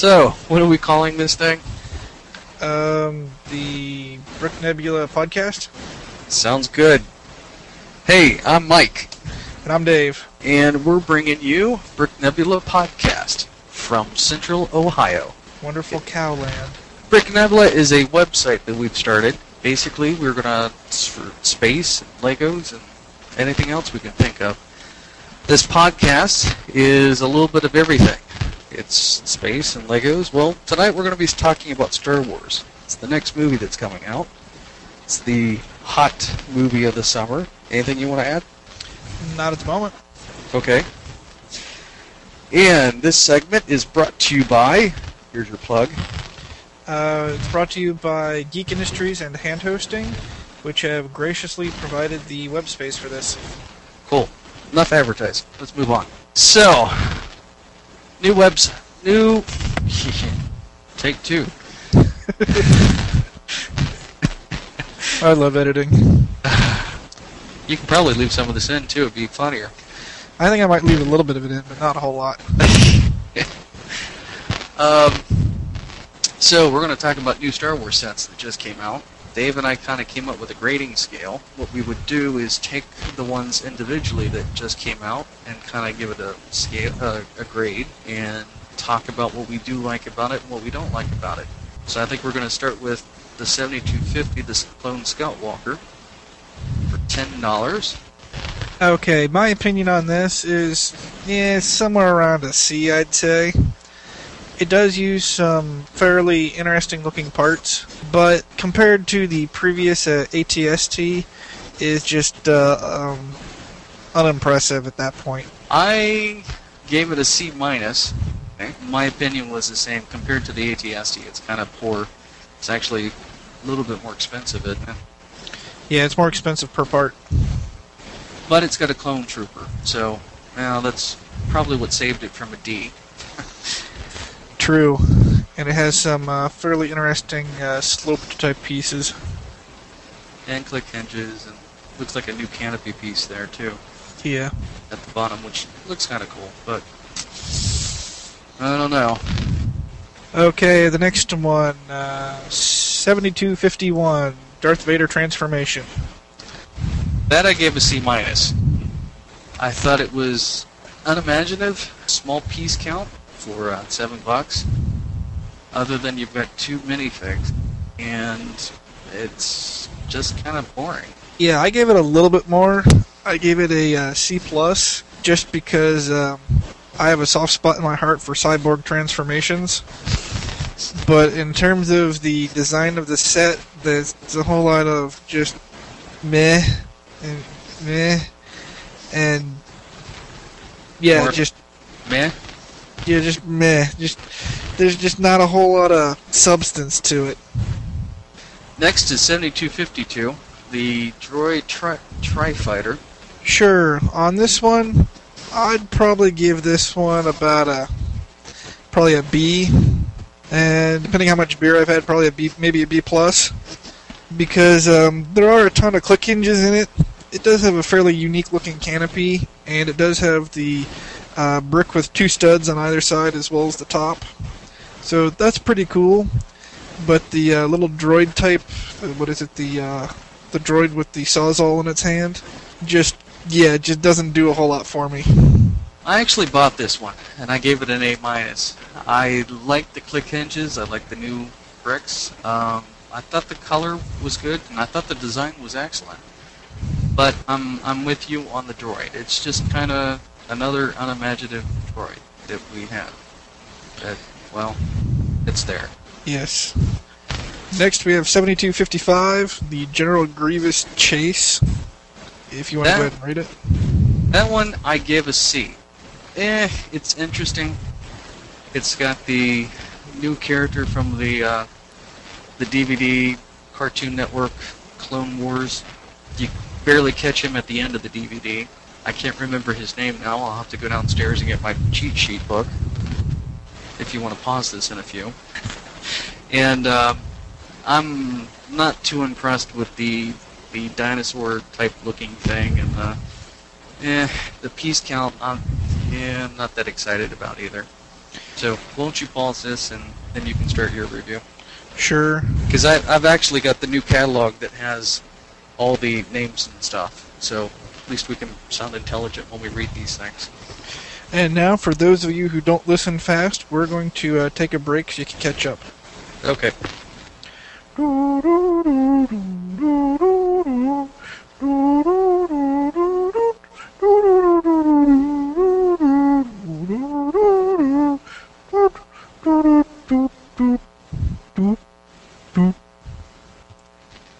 So, what are we calling this thing? Um, the Brick Nebula podcast, Sounds good. Hey, I'm Mike, and I'm Dave. and we're bringing you Brick Nebula Podcast from Central Ohio. Wonderful Cowland. Brick Nebula is a website that we've started. Basically, we're gonna for space, and Legos, and anything else we can think of. This podcast is a little bit of everything. It's space and Legos. Well, tonight we're going to be talking about Star Wars. It's the next movie that's coming out. It's the hot movie of the summer. Anything you want to add? Not at the moment. Okay. And this segment is brought to you by. Here's your plug. Uh, it's brought to you by Geek Industries and Hand Hosting, which have graciously provided the web space for this. Cool. Enough advertising. Let's move on. So, new webs, new. Take two. I love editing. You can probably leave some of this in too. It'd be funnier. I think I might leave a little bit of it in, but not a whole lot. Um, so we're going to talk about new Star Wars sets that just came out. Dave and I kind of came up with a grading scale. What we would do is take the ones individually that just came out and kind of give it a scale, uh, a grade, and talk about what we do like about it and what we don't like about it. So I think we're going to start with the 7250, the Clone Scout Walker, for ten dollars. Okay, my opinion on this is, yeah, somewhere around a C, I'd say. It does use some fairly interesting looking parts, but compared to the previous uh, ATST, is just uh, um, unimpressive at that point. I gave it a C minus. My opinion was the same compared to the ATST. It's kind of poor. It's actually a little bit more expensive, isn't it? Yeah, it's more expensive per part. But it's got a clone trooper, so well, that's probably what saved it from a D. True. And it has some uh, fairly interesting uh, sloped type pieces. And click hinges, and looks like a new canopy piece there too Yeah. at the bottom, which looks kind of cool. But I don't know. Okay, the next one, uh, 7251, Darth Vader transformation. That I gave a C minus. I thought it was unimaginative, small piece count for uh, seven bucks. Other than you've got two minifigs, and it's just kind of boring. Yeah, I gave it a little bit more. I gave it a uh, C plus, just because um, I have a soft spot in my heart for cyborg transformations. But in terms of the design of the set, there's a whole lot of just meh and meh and yeah, More- just Meh. Yeah, just meh. Just there's just not a whole lot of substance to it. Next is 7252, the Droid tri- Tri Fighter. Sure. On this one, I'd probably give this one about a probably a B, and depending how much beer I've had, probably a B, maybe a B plus, because um, there are a ton of click hinges in it. It does have a fairly unique looking canopy, and it does have the uh, brick with two studs on either side as well as the top. So that's pretty cool. But the uh, little droid type, uh, what is it? The uh, the droid with the sawzall in its hand, just yeah, just doesn't do a whole lot for me. I actually bought this one, and I gave it an A minus. I like the click hinges. I like the new bricks. Um, I thought the color was good, and I thought the design was excellent. But I'm I'm with you on the droid. It's just kind of another unimaginative droid that we have. That well, it's there. Yes. Next we have 7255, the General Grievous Chase. If you want to go ahead and read it. That one I give a C. Eh, it's interesting. It's got the new character from the uh, the DVD Cartoon Network Clone Wars. You barely catch him at the end of the DVD. I can't remember his name now. I'll have to go downstairs and get my cheat sheet book. If you want to pause this in a few. And uh, I'm not too impressed with the the dinosaur type looking thing and the eh, the piece count. I'm, yeah, I'm not that excited about either. So won't you pause this and then you can start your review? Sure. Because I've actually got the new catalog that has all the names and stuff. So at least we can sound intelligent when we read these things. And now, for those of you who don't listen fast, we're going to uh, take a break so you can catch up. Okay.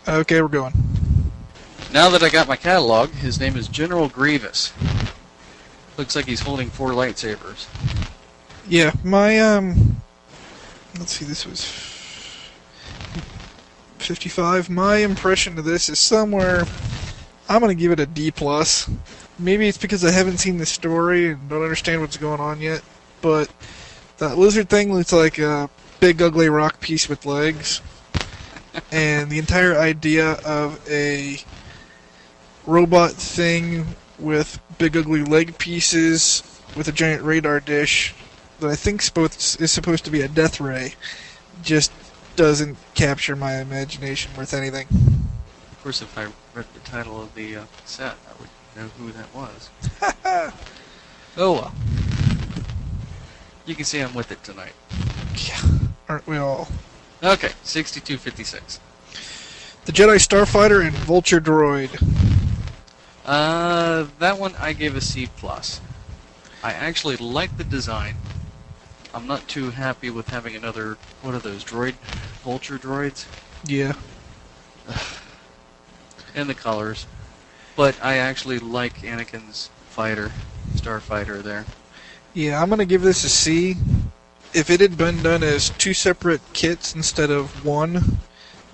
Okay, we're going. Now that I got my catalog, his name is General Grievous. Looks like he's holding four lightsabers. Yeah, my um, let's see, this was fifty-five. My impression of this is somewhere. I'm gonna give it a D plus. Maybe it's because I haven't seen the story and don't understand what's going on yet. But that lizard thing looks like a big ugly rock piece with legs, and the entire idea of a robot thing with big ugly leg pieces with a giant radar dish that I think is supposed to be a death ray just doesn't capture my imagination worth anything. Of course, if I read the title of the uh, set, I would know who that was. oh well. You can see I'm with it tonight. Yeah, aren't we all? Okay, 6256. The Jedi Starfighter and Vulture Droid. Uh, that one I gave a C plus. I actually like the design. I'm not too happy with having another what are those droid vulture droids Yeah. and the colors, but I actually like Anakin's fighter, starfighter there. Yeah, I'm gonna give this a C. If it had been done as two separate kits instead of one,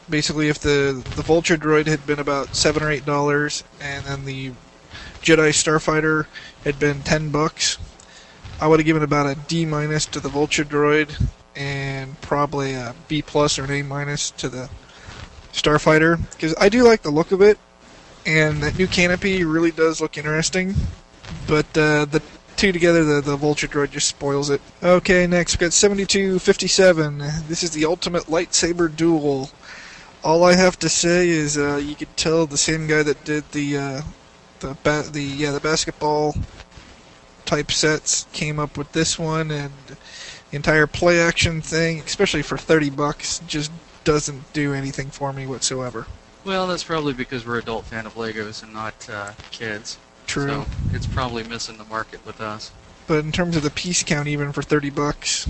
basically if the the Vulture droid had been about seven or eight dollars, and then the Jedi Starfighter had been ten bucks, I would have given about a D minus to the Vulture droid, and probably a B plus or an A minus to the Starfighter because I do like the look of it, and that new canopy really does look interesting. But uh, the two together, the, the Vulture droid just spoils it. Okay, next we've got 7257. This is the ultimate lightsaber duel. All I have to say is uh, you could tell the same guy that did the uh, the ba- the yeah the basketball type sets came up with this one, and the entire play action thing, especially for 30 bucks, just doesn't do anything for me whatsoever. Well, that's probably because we're adult fan of Legos and not uh, kids. True. So it's probably missing the market with us. But in terms of the piece count, even for 30 bucks,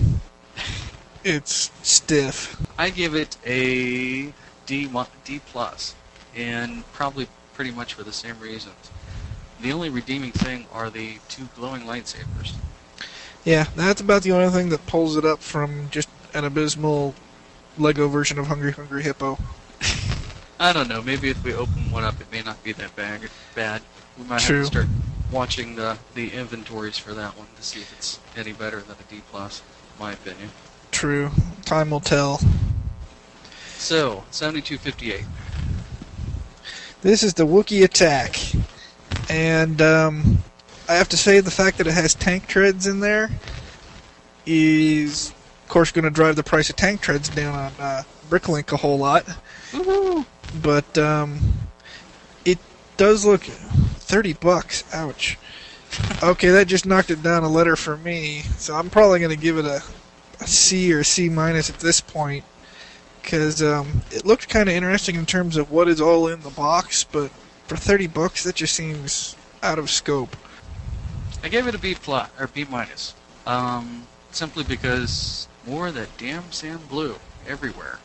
it's stiff. I give it a D mo- D plus, and probably pretty much for the same reasons. The only redeeming thing are the two glowing lightsabers. Yeah, that's about the only thing that pulls it up from just an abysmal Lego version of Hungry Hungry Hippo. I don't know. Maybe if we open one up, it may not be that bad. Bad. We might True. have to start watching the the inventories for that one to see if it's any better than a D plus. in My opinion. True. Time will tell. So, 7258. This is the Wookiee attack. And um, I have to say the fact that it has tank treads in there is, of course, going to drive the price of tank treads down on uh, Bricklink a whole lot. Woohoo! But um, it does look 30 bucks. Ouch. Okay, that just knocked it down a letter for me. So I'm probably going to give it a, a C or C minus at this point. Because um, it looked kind of interesting in terms of what is all in the box, but for 30 bucks, that just seems out of scope. I gave it a B plus or B minus. Um, simply because more of that damn sand blue everywhere.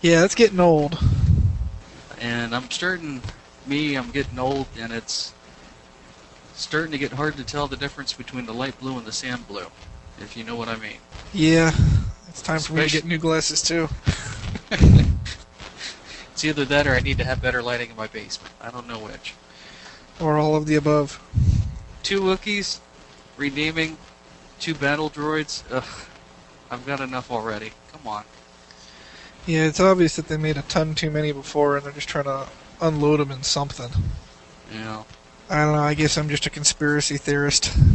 Yeah, it's getting old. And I'm starting, me, I'm getting old, and it's starting to get hard to tell the difference between the light blue and the sand blue, if you know what I mean. Yeah, it's time for me to get new glasses too. It's either that or I need to have better lighting in my basement. I don't know which. Or all of the above. Two Wookiees, redeeming, two battle droids. Ugh, I've got enough already. Come on. Yeah, it's obvious that they made a ton too many before and they're just trying to unload them in something. Know. I don't know, I guess I'm just a conspiracy theorist.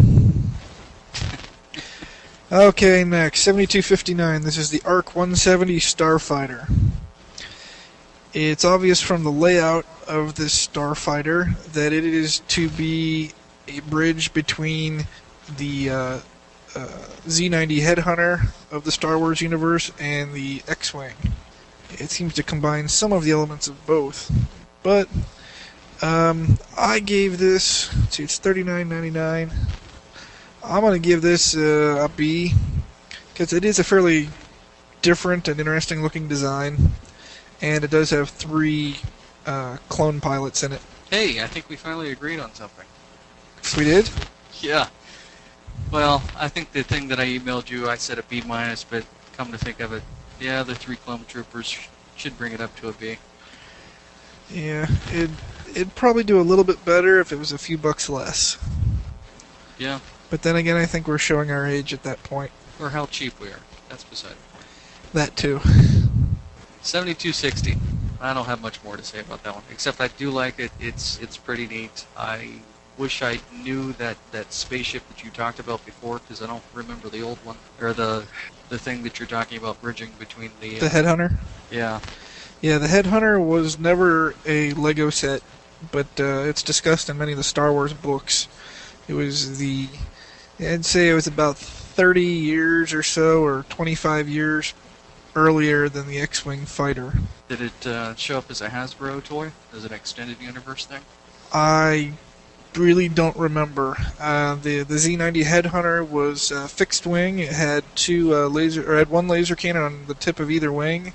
Okay, next, 7259. This is the ARC 170 Starfighter. It's obvious from the layout of this Starfighter that it is to be a bridge between the uh, uh, Z90 Headhunter of the Star Wars universe and the X Wing. It seems to combine some of the elements of both. But um, I gave this, see, it's 39 I'm going to give this uh, a B because it is a fairly different and interesting looking design, and it does have three uh, clone pilots in it. Hey, I think we finally agreed on something. We did? Yeah. Well, I think the thing that I emailed you, I said a B minus, but come to think of it, yeah, the three clone troopers should bring it up to a B. Yeah, it it'd probably do a little bit better if it was a few bucks less. Yeah, but then again, I think we're showing our age at that point. Or how cheap we are. That's beside. That too. 7260. I don't have much more to say about that one, except I do like it. It's it's pretty neat. I wish I knew that that spaceship that you talked about before, because I don't remember the old one or the the thing that you're talking about bridging between the. The Headhunter. yeah. Yeah, the Headhunter was never a Lego set, but uh, it's discussed in many of the Star Wars books. It was the, I'd say it was about 30 years or so, or 25 years earlier than the X-wing fighter. Did it uh, show up as a Hasbro toy? As an extended universe thing? I really don't remember. Uh, the the Z90 Headhunter was uh, fixed wing. It had two uh, laser, or had one laser cannon on the tip of either wing,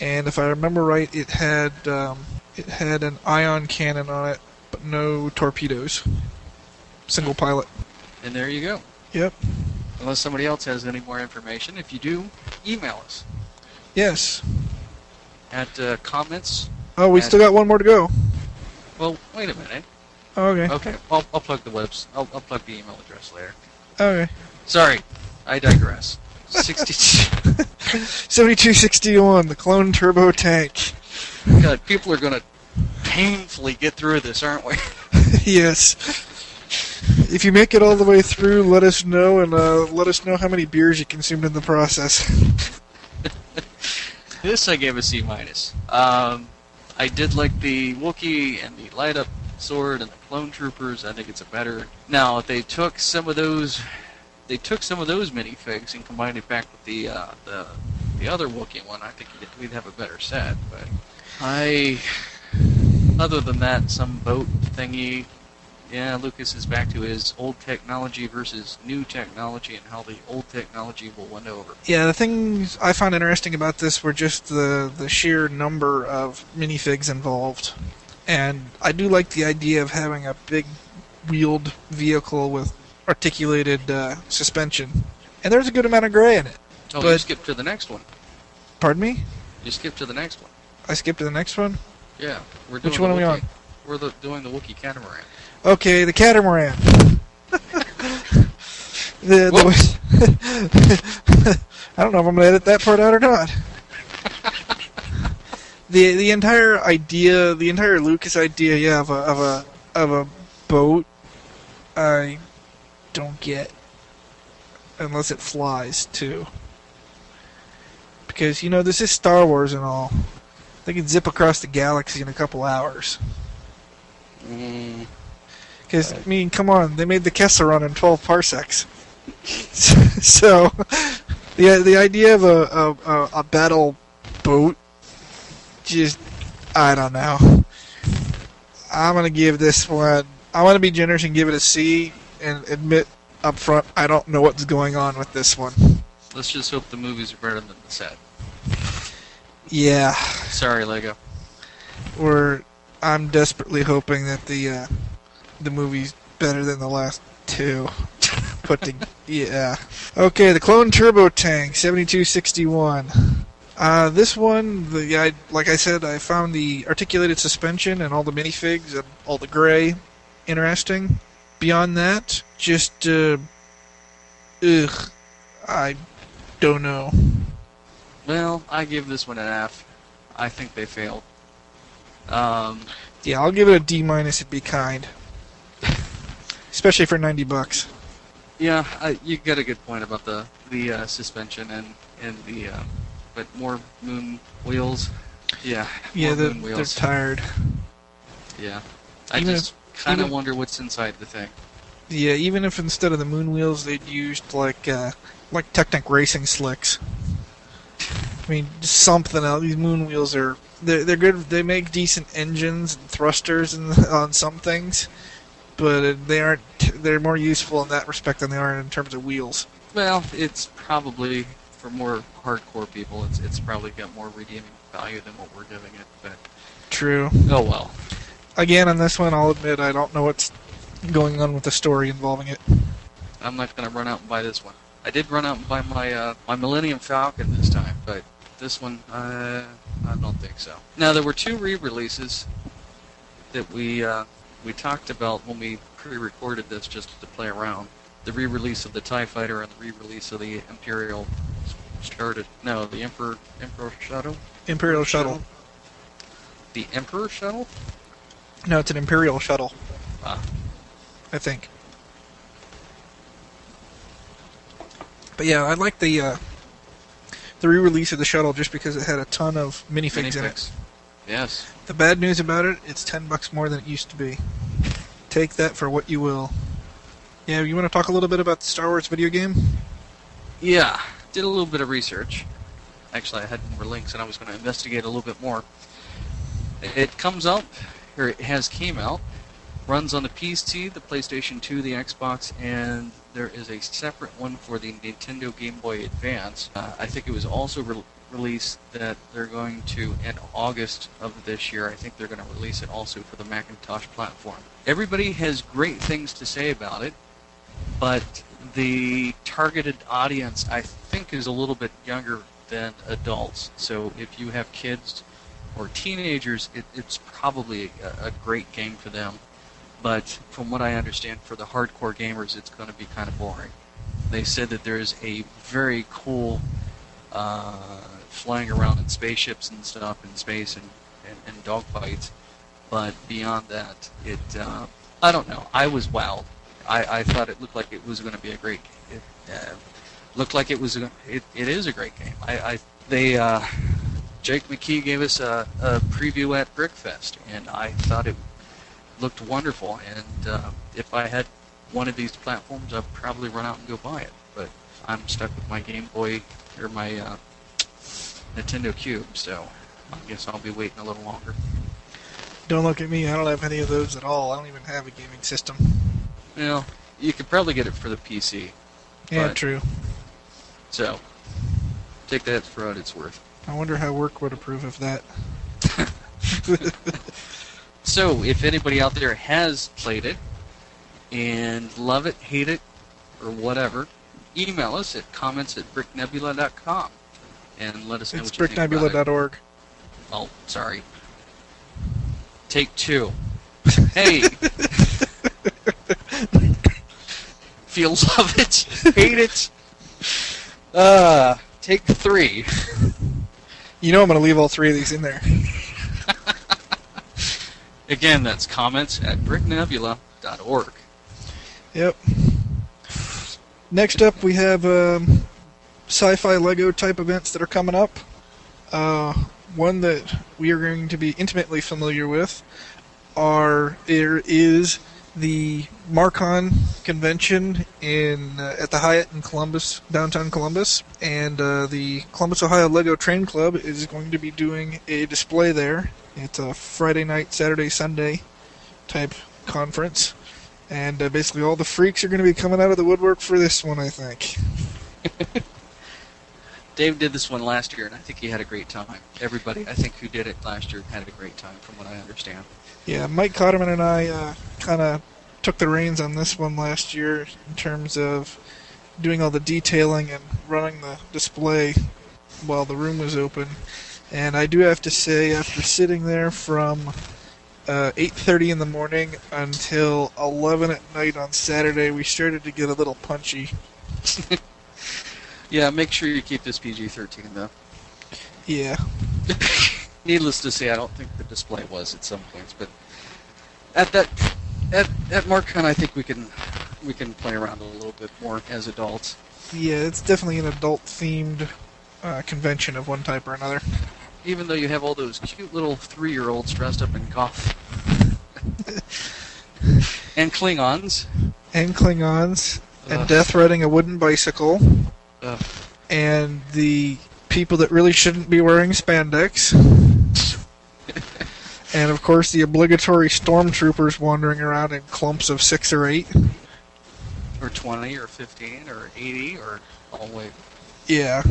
and if I remember right, it had um, it had an ion cannon on it, but no torpedoes. Single pilot. And there you go. Yep. Unless somebody else has any more information. If you do, email us Yes. at uh, comments. Oh, we And- still got one more to go. Well, wait a minute. Okay. Okay, I'll, I'll plug the webs. I'll, I'll plug the email address later. Okay. Sorry, I digress. 62. 7261, the clone turbo tank. God, people are gonna painfully get through this, aren't we? yes. If you make it all the way through, let us know and uh, let us know how many beers you consumed in the process. This I gave a C minus. Um, I did like the Wookiee and the light up sword and the clone troopers. I think it's a better. Now they took some of those, they took some of those minifigs and combined it back with the uh, the the other Wookiee one. I think we'd have a better set. But I, other than that, some boat thingy. Yeah, Lucas is back to his old technology versus new technology and how the old technology will win over. yeah, the things I found interesting about this were just the, the sheer number of minifigs involved. And I do like the idea of having a big wheeled vehicle with articulated uh, suspension. And there's a good amount of gray in it. Oh, you But- skip to the next one. Pardon me? You skip to the next one. I skipped to the next one. Yeah, we're doing Which one are we on? We're the, doing the Wookiee catamaran. Okay, the catamaran. the, the I don't know if I'm gonna edit that part out or not. the the entire idea, the entire Lucas idea, yeah, of a of a of a boat, I don't get unless it flies too. Because you know this is Star Wars and all. They can zip across the galaxy in a couple hours. Mm, Because I mean, come on, they made the Kessel run in 12 parsecs. so, the the idea of a, a a- battle boat, just I don't know. I'm gonna give this one. I want to be generous and give it a C, and admit up front I don't know what's going on with this one. let's just hope the movies are better than the set. Yeah, Sorry, Lego. or I'm desperately hoping that the uh, the movie's better than the last two. Put to, yeah. Okay, the Clone Turbo Tank 7261. Uh, this one, the I, like I said, I found the articulated suspension and all the minifigs and all the gray interesting. Beyond that, just uh, ugh, I don't know. Well, I give this one an F. I think they failed. Um, Yeah, I'll give it a D minus. It'd be kind, especially for 90 bucks. Yeah, I, you got a good point about the the uh, suspension and and the uh, but more moon wheels. Yeah, Yeah, the, they're, moon they're wheels. tired. yeah, I Even just kind of wonder what's inside the thing. Yeah, even if instead of the moon wheels they'd used like uh, like Technic racing slicks. I mean, something else. These moon wheels are they're they're good. They make decent engines and thrusters and on some things, but they aren't. They're more useful in that respect than they are in terms of wheels. Well, it's probably for more hardcore people. It's it's probably got more redeeming value than what we're giving it. But True. oh well. Again, on this one, I'll admit I don't know what's going on with the story involving it. I'm not gonna run out and buy this one. I did run out and buy my uh, my Millennium Falcon this time, but this one, uh, I don't think so. Now there were two re-releases that we uh, we talked about when we pre-recorded this just to play around. The re-release of the Tie Fighter and the re-release of the Imperial started. No, the Emperor Emperor Shuttle. Imperial shuttle. The Emperor Shuttle. No, it's an Imperial shuttle. Ah. I think. But yeah, I like the uh, the re-release of the shuttle just because it had a ton of minifigs in it. Yes. The bad news about it, it's ten bucks more than it used to be. Take that for what you will. Yeah, you want to talk a little bit about the Star Wars video game? Yeah, did a little bit of research. Actually, I had more links, and I was going to investigate a little bit more. It comes out, or it has came out, runs on the PC, the PlayStation 2, the Xbox, and there is a separate one for the Nintendo Game Boy Advance. Uh, I think it was also re- released that they're going to, in August of this year, I think they're going to release it also for the Macintosh platform. Everybody has great things to say about it but the targeted audience I think is a little bit younger than adults. So if you have kids or teenagers, it, it's probably a, a great game for them. But from what I understand, for the hardcore gamers, it's going to be kind of boring. They said that there is a very cool uh, flying around in spaceships and stuff in space and, and, and dogfights, but beyond that, it uh, I don't know. I was wowed. I, I thought it looked like it was going to be a great. Game. It uh, looked like it was. A, it, it is a great game. I, I they uh, Jake McKee gave us a, a preview at Brickfest, and I thought it looked wonderful. And uh, if I had one of these platforms, I'd probably run out and go buy it. But I'm stuck with my Game Boy or my uh, Nintendo Cube, so I guess I'll be waiting a little longer. Don't look at me. I don't have any of those at all. I don't even have a gaming system. Well, you could probably get it for the PC. Yeah, But- true. So, take that for what it's worth. I wonder how work would approve of that. So, if anybody out there has played it and love it, hate it, or whatever, email us at comments at bricknebula.com and let us know It's what you think about it. bricknebula.org. Oh, sorry. Take two. Hey! Feels love it, hate it. Uh, take three. You know I'm going to leave all three of these in there. Again, that's comments at bricknebula.org. Yep. Next up, we have um, sci-fi Lego type events that are coming up. Uh, one that we are going to be intimately familiar with are there is the Marcon convention in uh, at the Hyatt in Columbus, downtown Columbus, and uh, the Columbus, Ohio Lego Train Club is going to be doing a display there. It's a Friday night, Saturday, Sunday type conference. And uh, basically, all the freaks are going to be coming out of the woodwork for this one, I think. Dave did this one last year, and I think he had a great time. Everybody, I think, who did it last year had a great time, from what I understand. Yeah, Mike Cotterman and I uh, kind of took the reins on this one last year in terms of doing all the detailing and running the display while the room was open. And I do have to say, after sitting there from uh, 8:30 in the morning until 11 at night on Saturday, we started to get a little punchy. Yeah, make sure you keep this PG-13 though. Yeah, Needless to say, I don't think the display was at some points, but at that at at Marcon, I think we can we can play around a little bit more as adults. Yeah, it's definitely an adult-themed uh, convention of one type or another. Even though you have all those cute little three-year-olds dressed up in goth. and Klingons. And Klingons, and Death riding a wooden bicycle, Ugh. and the people that really shouldn't be wearing spandex. and of course, the obligatory stormtroopers wandering around in clumps of six or eight. or 20 or 15 or 80 or oh wait Yeah.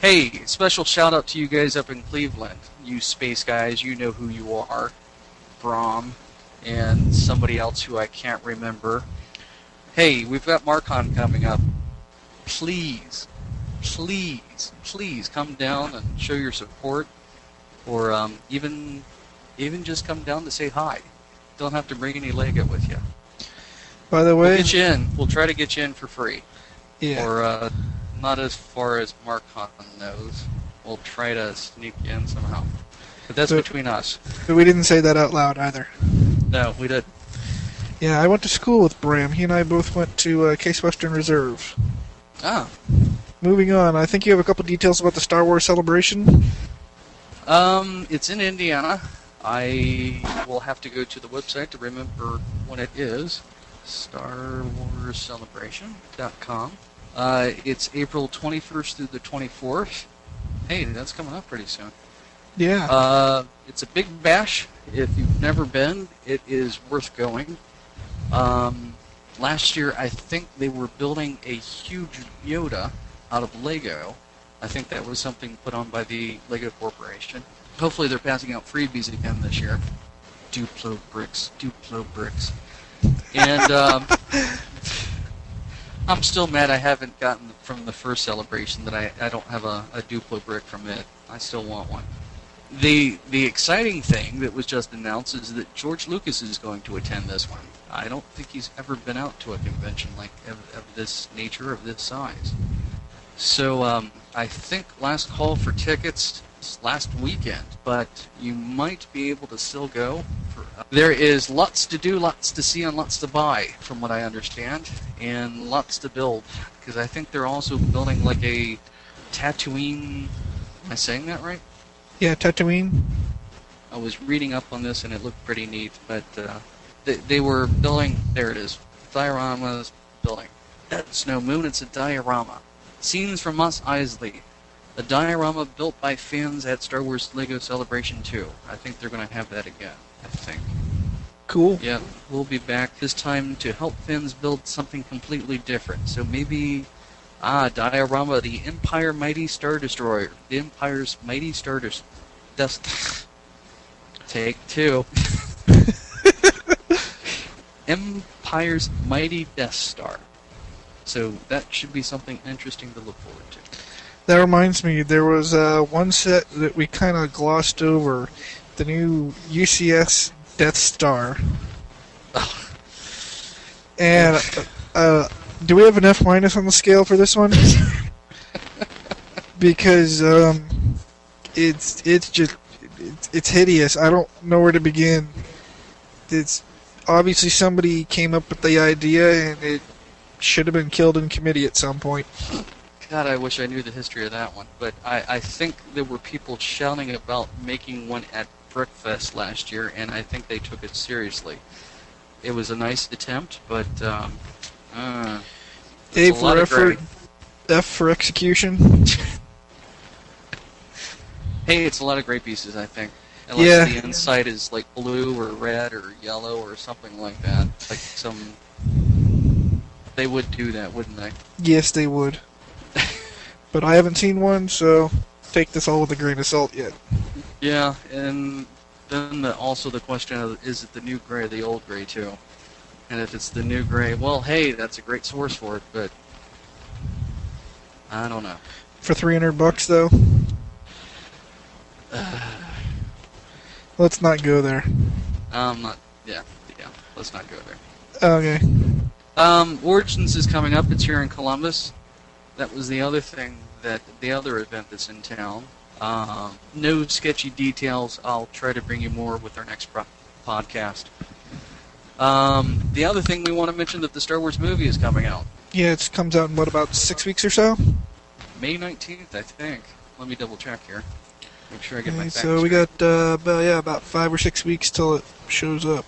hey special shout out to you guys up in cleveland you space guys you know who you are brom and somebody else who i can't remember hey we've got marcon coming up please please please come down and show your support or um, even even just come down to say hi don't have to bring any lego with you By the We'll way, get you in. We'll try to get you in for free. yeah. Or uh, not as far as Mark Hunt knows. We'll try to sneak you in somehow. But that's between us. But we didn't say that out loud either. No, we did. Yeah, I went to school with Bram. He and I both went to uh, Case Western Reserve. Ah. Moving on, I think you have a couple details about the Star Wars celebration. Um, it's in Indiana. I will have to go to the website to remember when it is. Star Wars Celebration.com. Uh, it's April 21st through the 24th. Hey, that's coming up pretty soon. Yeah. Uh, it's a big bash. If you've never been, it is worth going. Um, last year, I think they were building a huge Yoda out of Lego. I think that was something put on by the Lego Corporation. Hopefully, they're passing out freebies again this year. Duplo bricks, Duplo bricks, and um, I'm still mad I haven't gotten from the first celebration that I, I don't have a, a Duplo brick from it. I still want one. The the exciting thing that was just announced is that George Lucas is going to attend this one. I don't think he's ever been out to a convention like of, of this nature of this size. So um, I think last call for tickets last weekend, but you might be able to still go. For, uh, there is lots to do, lots to see, and lots to buy, from what I understand, and lots to build because I think they're also building like a Tatooine. Am I saying that right? yeah, Tatooine. I was reading up on this and it looked pretty neat, but uh, they, they were building. There it is. Dioramas building. That's no moon. It's a diorama. Scenes from Mos Eisley. A diorama built by fans at Star Wars Lego Celebration 2. I think they're going to have that again. I think. Cool. Yeah, we'll be back this time to help fans build something completely different. So maybe, ah, diorama, the Empire Mighty Star Destroyer, the Empire's Mighty Star Destroyer. Take two. Empire's Mighty Death Star. So that should be something interesting to look forward to. That reminds me, there was uh, one set that we kind of glossed over. The new UCS Death Star. And uh, do we have an F minus on the scale for this one? because um, it's it's just it's, it's hideous. I don't know where to begin. It's obviously somebody came up with the idea, and it should have been killed in committee at some point. God, I wish I knew the history of that one. But I, I think there were people shouting about making one at Brickfest last year, and I think they took it seriously. It was a nice attempt, but um, uh, A a lot for of effort, F for execution. Hey, it's a lot of great pieces, I think. Unless Yeah. the inside is like blue or red or yellow or something like that. Like some. They would do that, wouldn't they? Yes, they would. but I haven't seen one, so take this all with a grain of salt yet. Yeah, and then the, also the question of is it the new gray or the old gray too? And if it's the new gray, well, hey, that's a great source for it, but I don't know. For 300 bucks, though? Uh, Let's not go there. Not. Yeah, yeah. Let's not go there. Okay. Um, Origins is coming up. It's here in Columbus. That was the other thing that the other event that's in town. Um, no sketchy details. I'll try to bring you more with our next pro- podcast. Um, the other thing we want to mention that the Star Wars movie is coming out Yeah, it comes out in what about six weeks or so. May 19th, I think. Let me double check here. Make sure I get my Okay, facts so we straight. got uh, about yeah about five or six weeks till it shows up.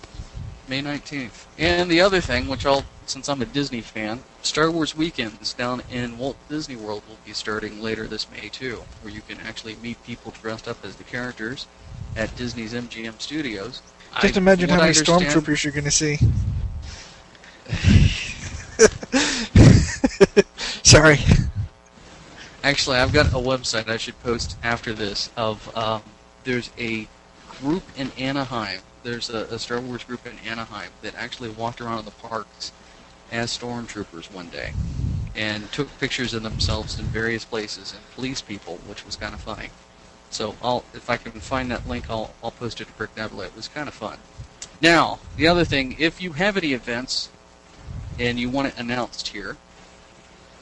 May 19th. And the other thing, which I'll, since I'm a Disney fan, Star Wars Weekends down in Walt Disney World will be starting later this May too, where you can actually meet people dressed up as the characters at Disney's MGM Studios. Just I- imagine how many stormtroopers you're going to see. Sorry. Actually, I've got a website I should post after this. Of um, there's a group in Anaheim. There's a, a Star Wars group in Anaheim that actually walked around in the parks as stormtroopers one day, and took pictures of themselves in various places and police people, which was kind of funny. So I'll, if I can find that link, I'll, I'll post it to Brick Nebula. It was kind of fun. Now, the other thing, if you have any events and you want it announced here,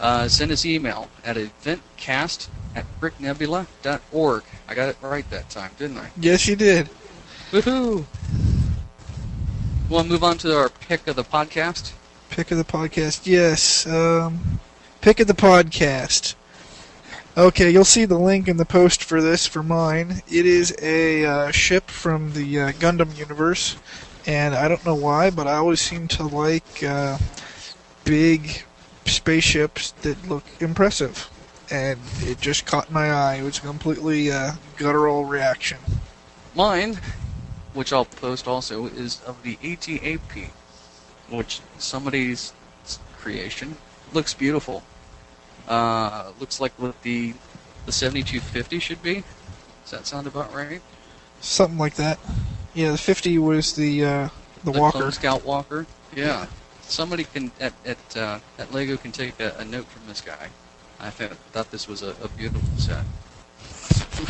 uh, send us email at eventcast at bricknebula.org. I got it right that time, didn't I? Yes, you did. Woohoo! We'll move on to our pick of the podcast. Pick of the podcast. Yes. Um, pick of the podcast. Okay, you'll see the link in the post for this for mine. It is a uh, ship from the uh, Gundam universe, and I don't know why, but I always seem to like uh, big spaceships that look impressive. And it just caught my eye. It was a completely uh, guttural reaction. Mine, which I'll post also, is of the ATAP, which somebody's creation looks beautiful. Uh, looks like what the the 7250 should be. Does that sound about right? Something like that. Yeah, the 50 was the uh, the, the Walker. Scout Walker. Yeah. Somebody can at at uh, at Lego can take a, a note from this guy. I thought thought this was a, a beautiful set.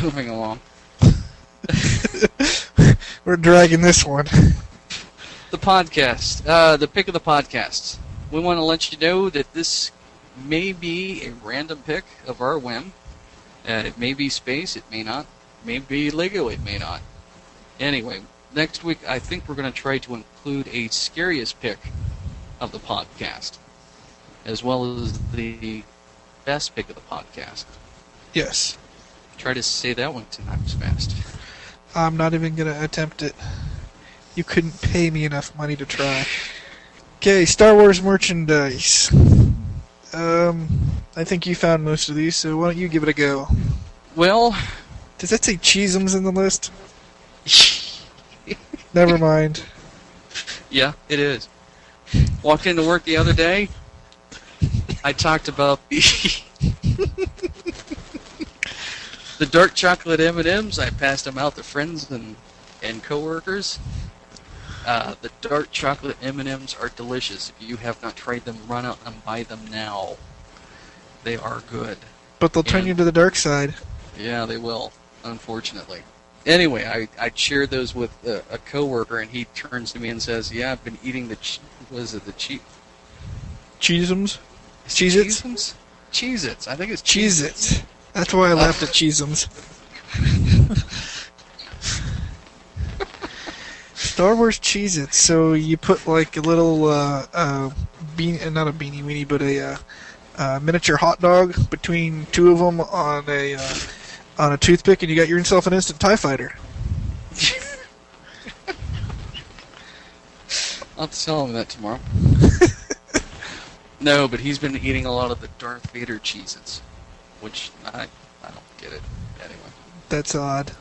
Moving along. We're dragging this one. The podcast. Uh, the pick of the podcast. We want to let you know that this may be a random pick of our whim. Uh, it may be space. It may not. May be Lego. It may not. Anyway, next week I think we're going to try to include a scariest pick of the podcast, as well as the best pick of the podcast. Yes. Try to say that one ten times fast. I'm not even going to attempt it. You couldn't pay me enough money to try. Okay, Star Wars merchandise. Um, I think you found most of these, so why don't you give it a go? Well, Does that say Cheesums in the list? Never mind. yeah, it is. Walked into work the other day. I talked about the the dark chocolate M and M's. I passed them out to friends and and coworkers. Uh, the dark chocolate M and M's are delicious. If you have not tried them, run out and buy them now. They are good. But they'll turn And- you to the dark side. Yeah, they will. Unfortunately. Anyway, I, I shared those with a, a coworker, and he turns to me and says, "Yeah, I've been eating the ch- was it the che- Cheesums? Cheez-Its? Cheez-Its. I think it's Cheez-Its. That's why I laughed at Cheesums. Star Wars Cheez-Its. So you put like a little uh, uh, bean, uh, not a beanie weenie, but a uh, uh, miniature hot dog between two of them on a uh, on a toothpick, and you got yourself an instant Tie Fighter. I'll tell him that tomorrow. no, but he's been eating a lot of the Darth Vader Cheez-Its, which I I don't get it anyway. That's odd.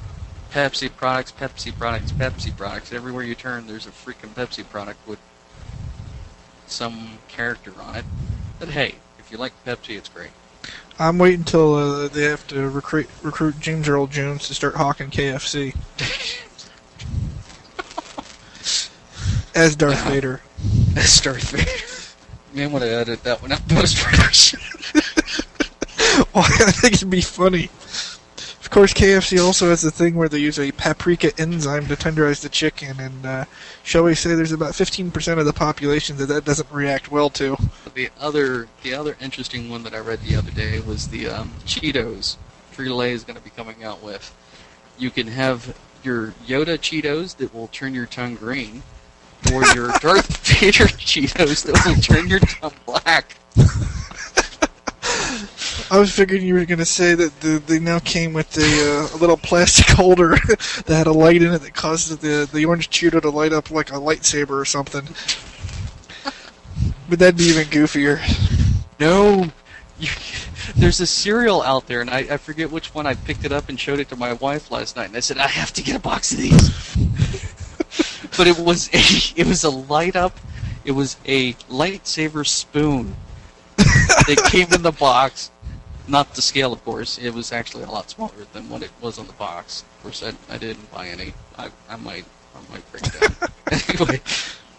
Pepsi products, Pepsi products, Pepsi products. Everywhere you turn, there's a freaking Pepsi product with some character on it. But hey, if you like Pepsi, it's great. I'm waiting until uh, they have to recruit recruit James Earl Jones to start hawking KFC as Darth Vader. That's Darth Vader. Man, would have edited that one out post production. Well, I think it'd be funny. Of course, KFC also has the thing where they use a paprika enzyme to tenderize the chicken, and uh, shall we say there's about 15% of the population that that doesn't react well to. the other, the other interesting one that I read the other day was the um, Cheetos. Frito-Lay is going to be coming out with. You can have your Yoda Cheetos that will turn your tongue green, for your Darth Vader Cheetos that will turn your tongue black. I was figuring you were going to say that the, they now came with a, uh, a little plastic holder that had a light in it that caused the the orange Cheeto to light up like a lightsaber or something. But that'd be even goofier. No, you, there's a cereal out there, and I, I forget which one. I picked it up and showed it to my wife last night, and I said I have to get a box of these. But it was a it was a light up, it was a lightsaber spoon. that came in the box, not the scale, of course. It was actually a lot smaller than what it was on the box. Of course, I, I didn't buy any. I, I might I might break down. anyway,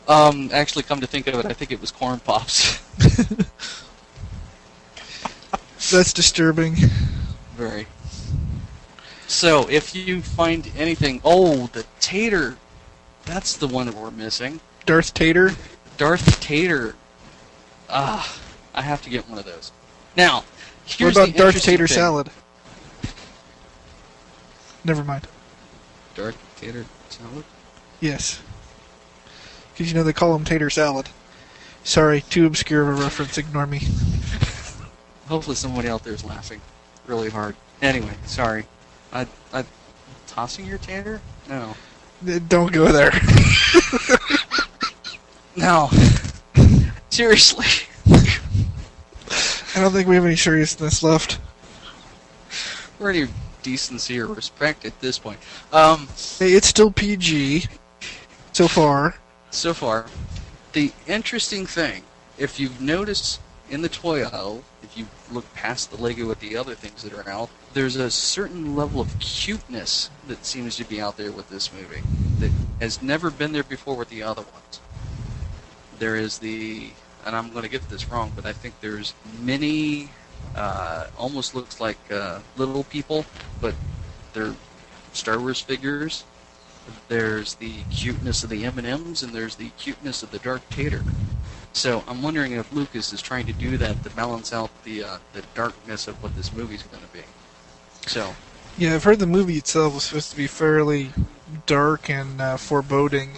um, actually, come to think of it, I think it was corn pops. That's disturbing. Very. So, if you find anything, oh, the tater, that's the one that we're missing. Darth Tater. Darth Tater. Ah, I have to get one of those. Now, What here's about the Darth Tater thing. salad? Never mind. Darth Tater salad. Yes. Because you know they call him Tater Salad. Sorry, too obscure of a reference. Ignore me. Hopefully, somebody out there is laughing really hard. Anyway, sorry. I, I, tossing your tater? No. Don't go there. No. Seriously. I don't think we have any seriousness left. Or any decency or respect at this point. Um, Hey, it's still PG. So far. so far, the interesting thing, if you've noticed in the toy aisle, if you look past the Lego at the other things that are out, there's a certain level of cuteness that seems to be out there with this movie that has never been there before with the other ones. There is the, and I'm going to get this wrong, but I think there's many, uh, almost looks like uh, little people, but they're Star Wars figures there's the cuteness of the M&Ms and there's the cuteness of the Darth Tater. So I'm wondering if Lucas is trying to do that to balance out the uh, the darkness of what this movie's going to be. So Yeah, I've heard the movie itself was supposed to be fairly dark and uh, foreboding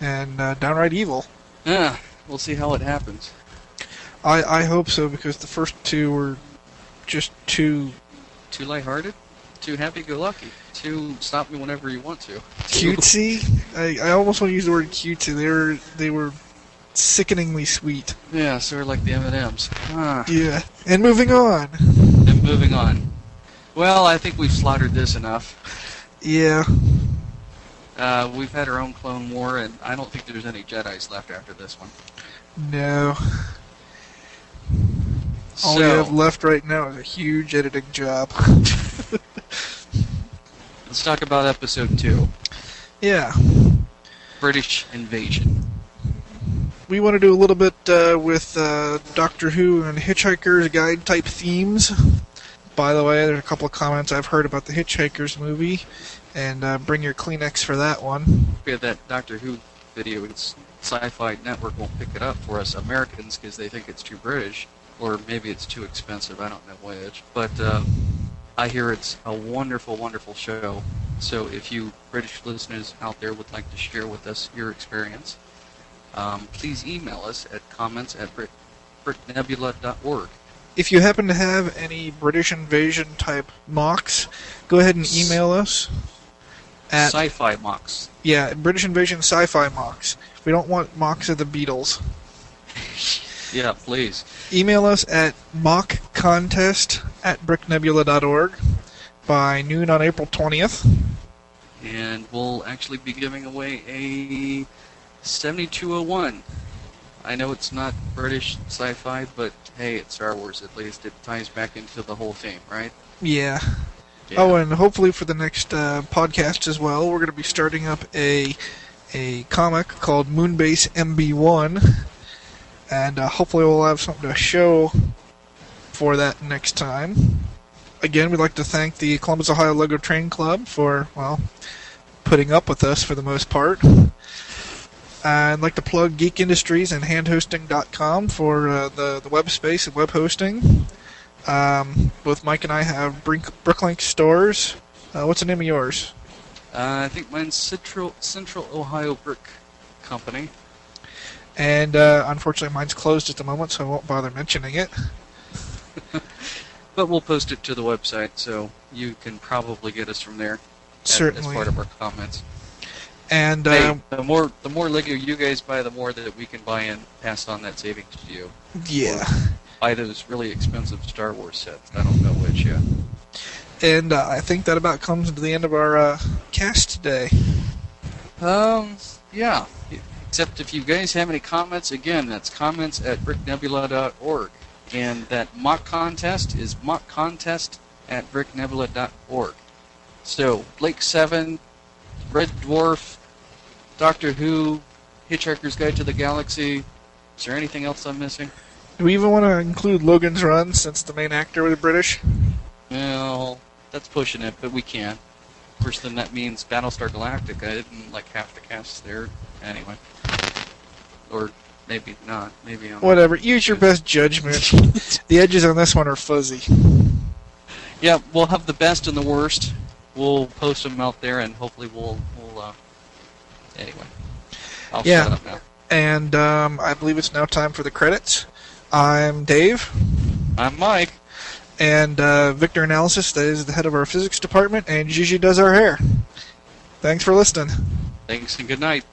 and uh, downright evil. yeah, we'll see how it happens. I, I hope so because the first two were just too Too lighthearted, too happy-go-lucky, too stop me whenever you want to. cutesy. I, I almost want to use the word cutesy. They were they were sickeningly sweet. Yeah, sort of like the M&Ms. Ah. Yeah. And moving on. And moving on. Well, I think we've slaughtered this enough. Yeah. Uh, we've had our own Clone War, and I don't think there's any Jedi's left after this one. No. All we have left right now is a huge editing job. Let's talk about episode two yeah. British Invasion. We want to do a little bit uh, with uh, Doctor Who and Hitchhiker's Guide type themes. By the way, there's a couple of comments I've heard about the Hitchhikers movie, and uh, bring your Kleenex for that one. We have that Doctor Who video. It's Sci-Fi Network won't pick it up for us Americans because they think it's too British, or maybe it's too expensive. I don't know which. But uh, I hear it's a wonderful, wonderful show. So if you British listeners out there would like to share with us your experience, um, please email us at comments at Brit- BritNebula.org. If you happen to have any British invasion type mocks, go ahead and email us at Sci-Fi mocks. yeah British invasion sci-fi mocks. We don't want mocks of the Beatles. Yeah, please. Email us at mockcontest at bricknebula.org by noon on April 20th. and we'll actually be giving away a 7201. I know it's not British sci-fi, but hey, it's Star Wars at least. It ties back into the whole theme, right? Yeah. Yeah. Oh, and hopefully for the next uh, podcast as well, we're going to be starting up a a comic called Moonbase MB1, and uh, hopefully we'll have something to show for that next time. Again, we'd like to thank the Columbus, Ohio Lego Train Club for well putting up with us for the most part. I'd like to plug Geek Industries and HandHosting.com for uh, the the web space and web hosting. Um, both Mike and I have Brink, Bricklink stores. Uh, what's the name of yours? Uh, I think mine's Central Central Ohio Brick Company. And uh, unfortunately, mine's closed at the moment, so I won't bother mentioning it. But we'll post it to the website, so you can probably get us from there. Certainly. As part of our comments. And Hey, um, the more the more Lego you guys buy, the more that we can buy and pass on that savings to you. yeah, Buy those really expensive Star Wars sets. I don't know which yet. and uh, I think that about comes to the end of our uh, cast today. Um, yeah. Except if you guys have any comments, again, that's comments at bricknebula.org. And that mock contest is mockcontest at bricknebula.org. So, Blake 7, Red Dwarf, Doctor Who, Hitchhiker's Guide to the Galaxy. Is there anything else I'm missing? Do we even want to include Logan's Run since the main actor was British? Well, that's pushing it, but we can. Of course, then that means Battlestar Galactica. I didn't like half the cast there. Anyway. Or maybe not. Maybe I'm. Whatever. Use your best judgment. the edges on this one are fuzzy. Yeah, we'll have the best and the worst. We'll post them out there, and hopefully we'll we'll. Uh, anyway, I'll Yeah. shut up now. And um, I believe it's now time for the credits. I'm Dave, I'm Mike. and uh, Victor Analysis, that is the head of our physics department, and Gigi does our hair. Thanks for listening. Thanks and good night.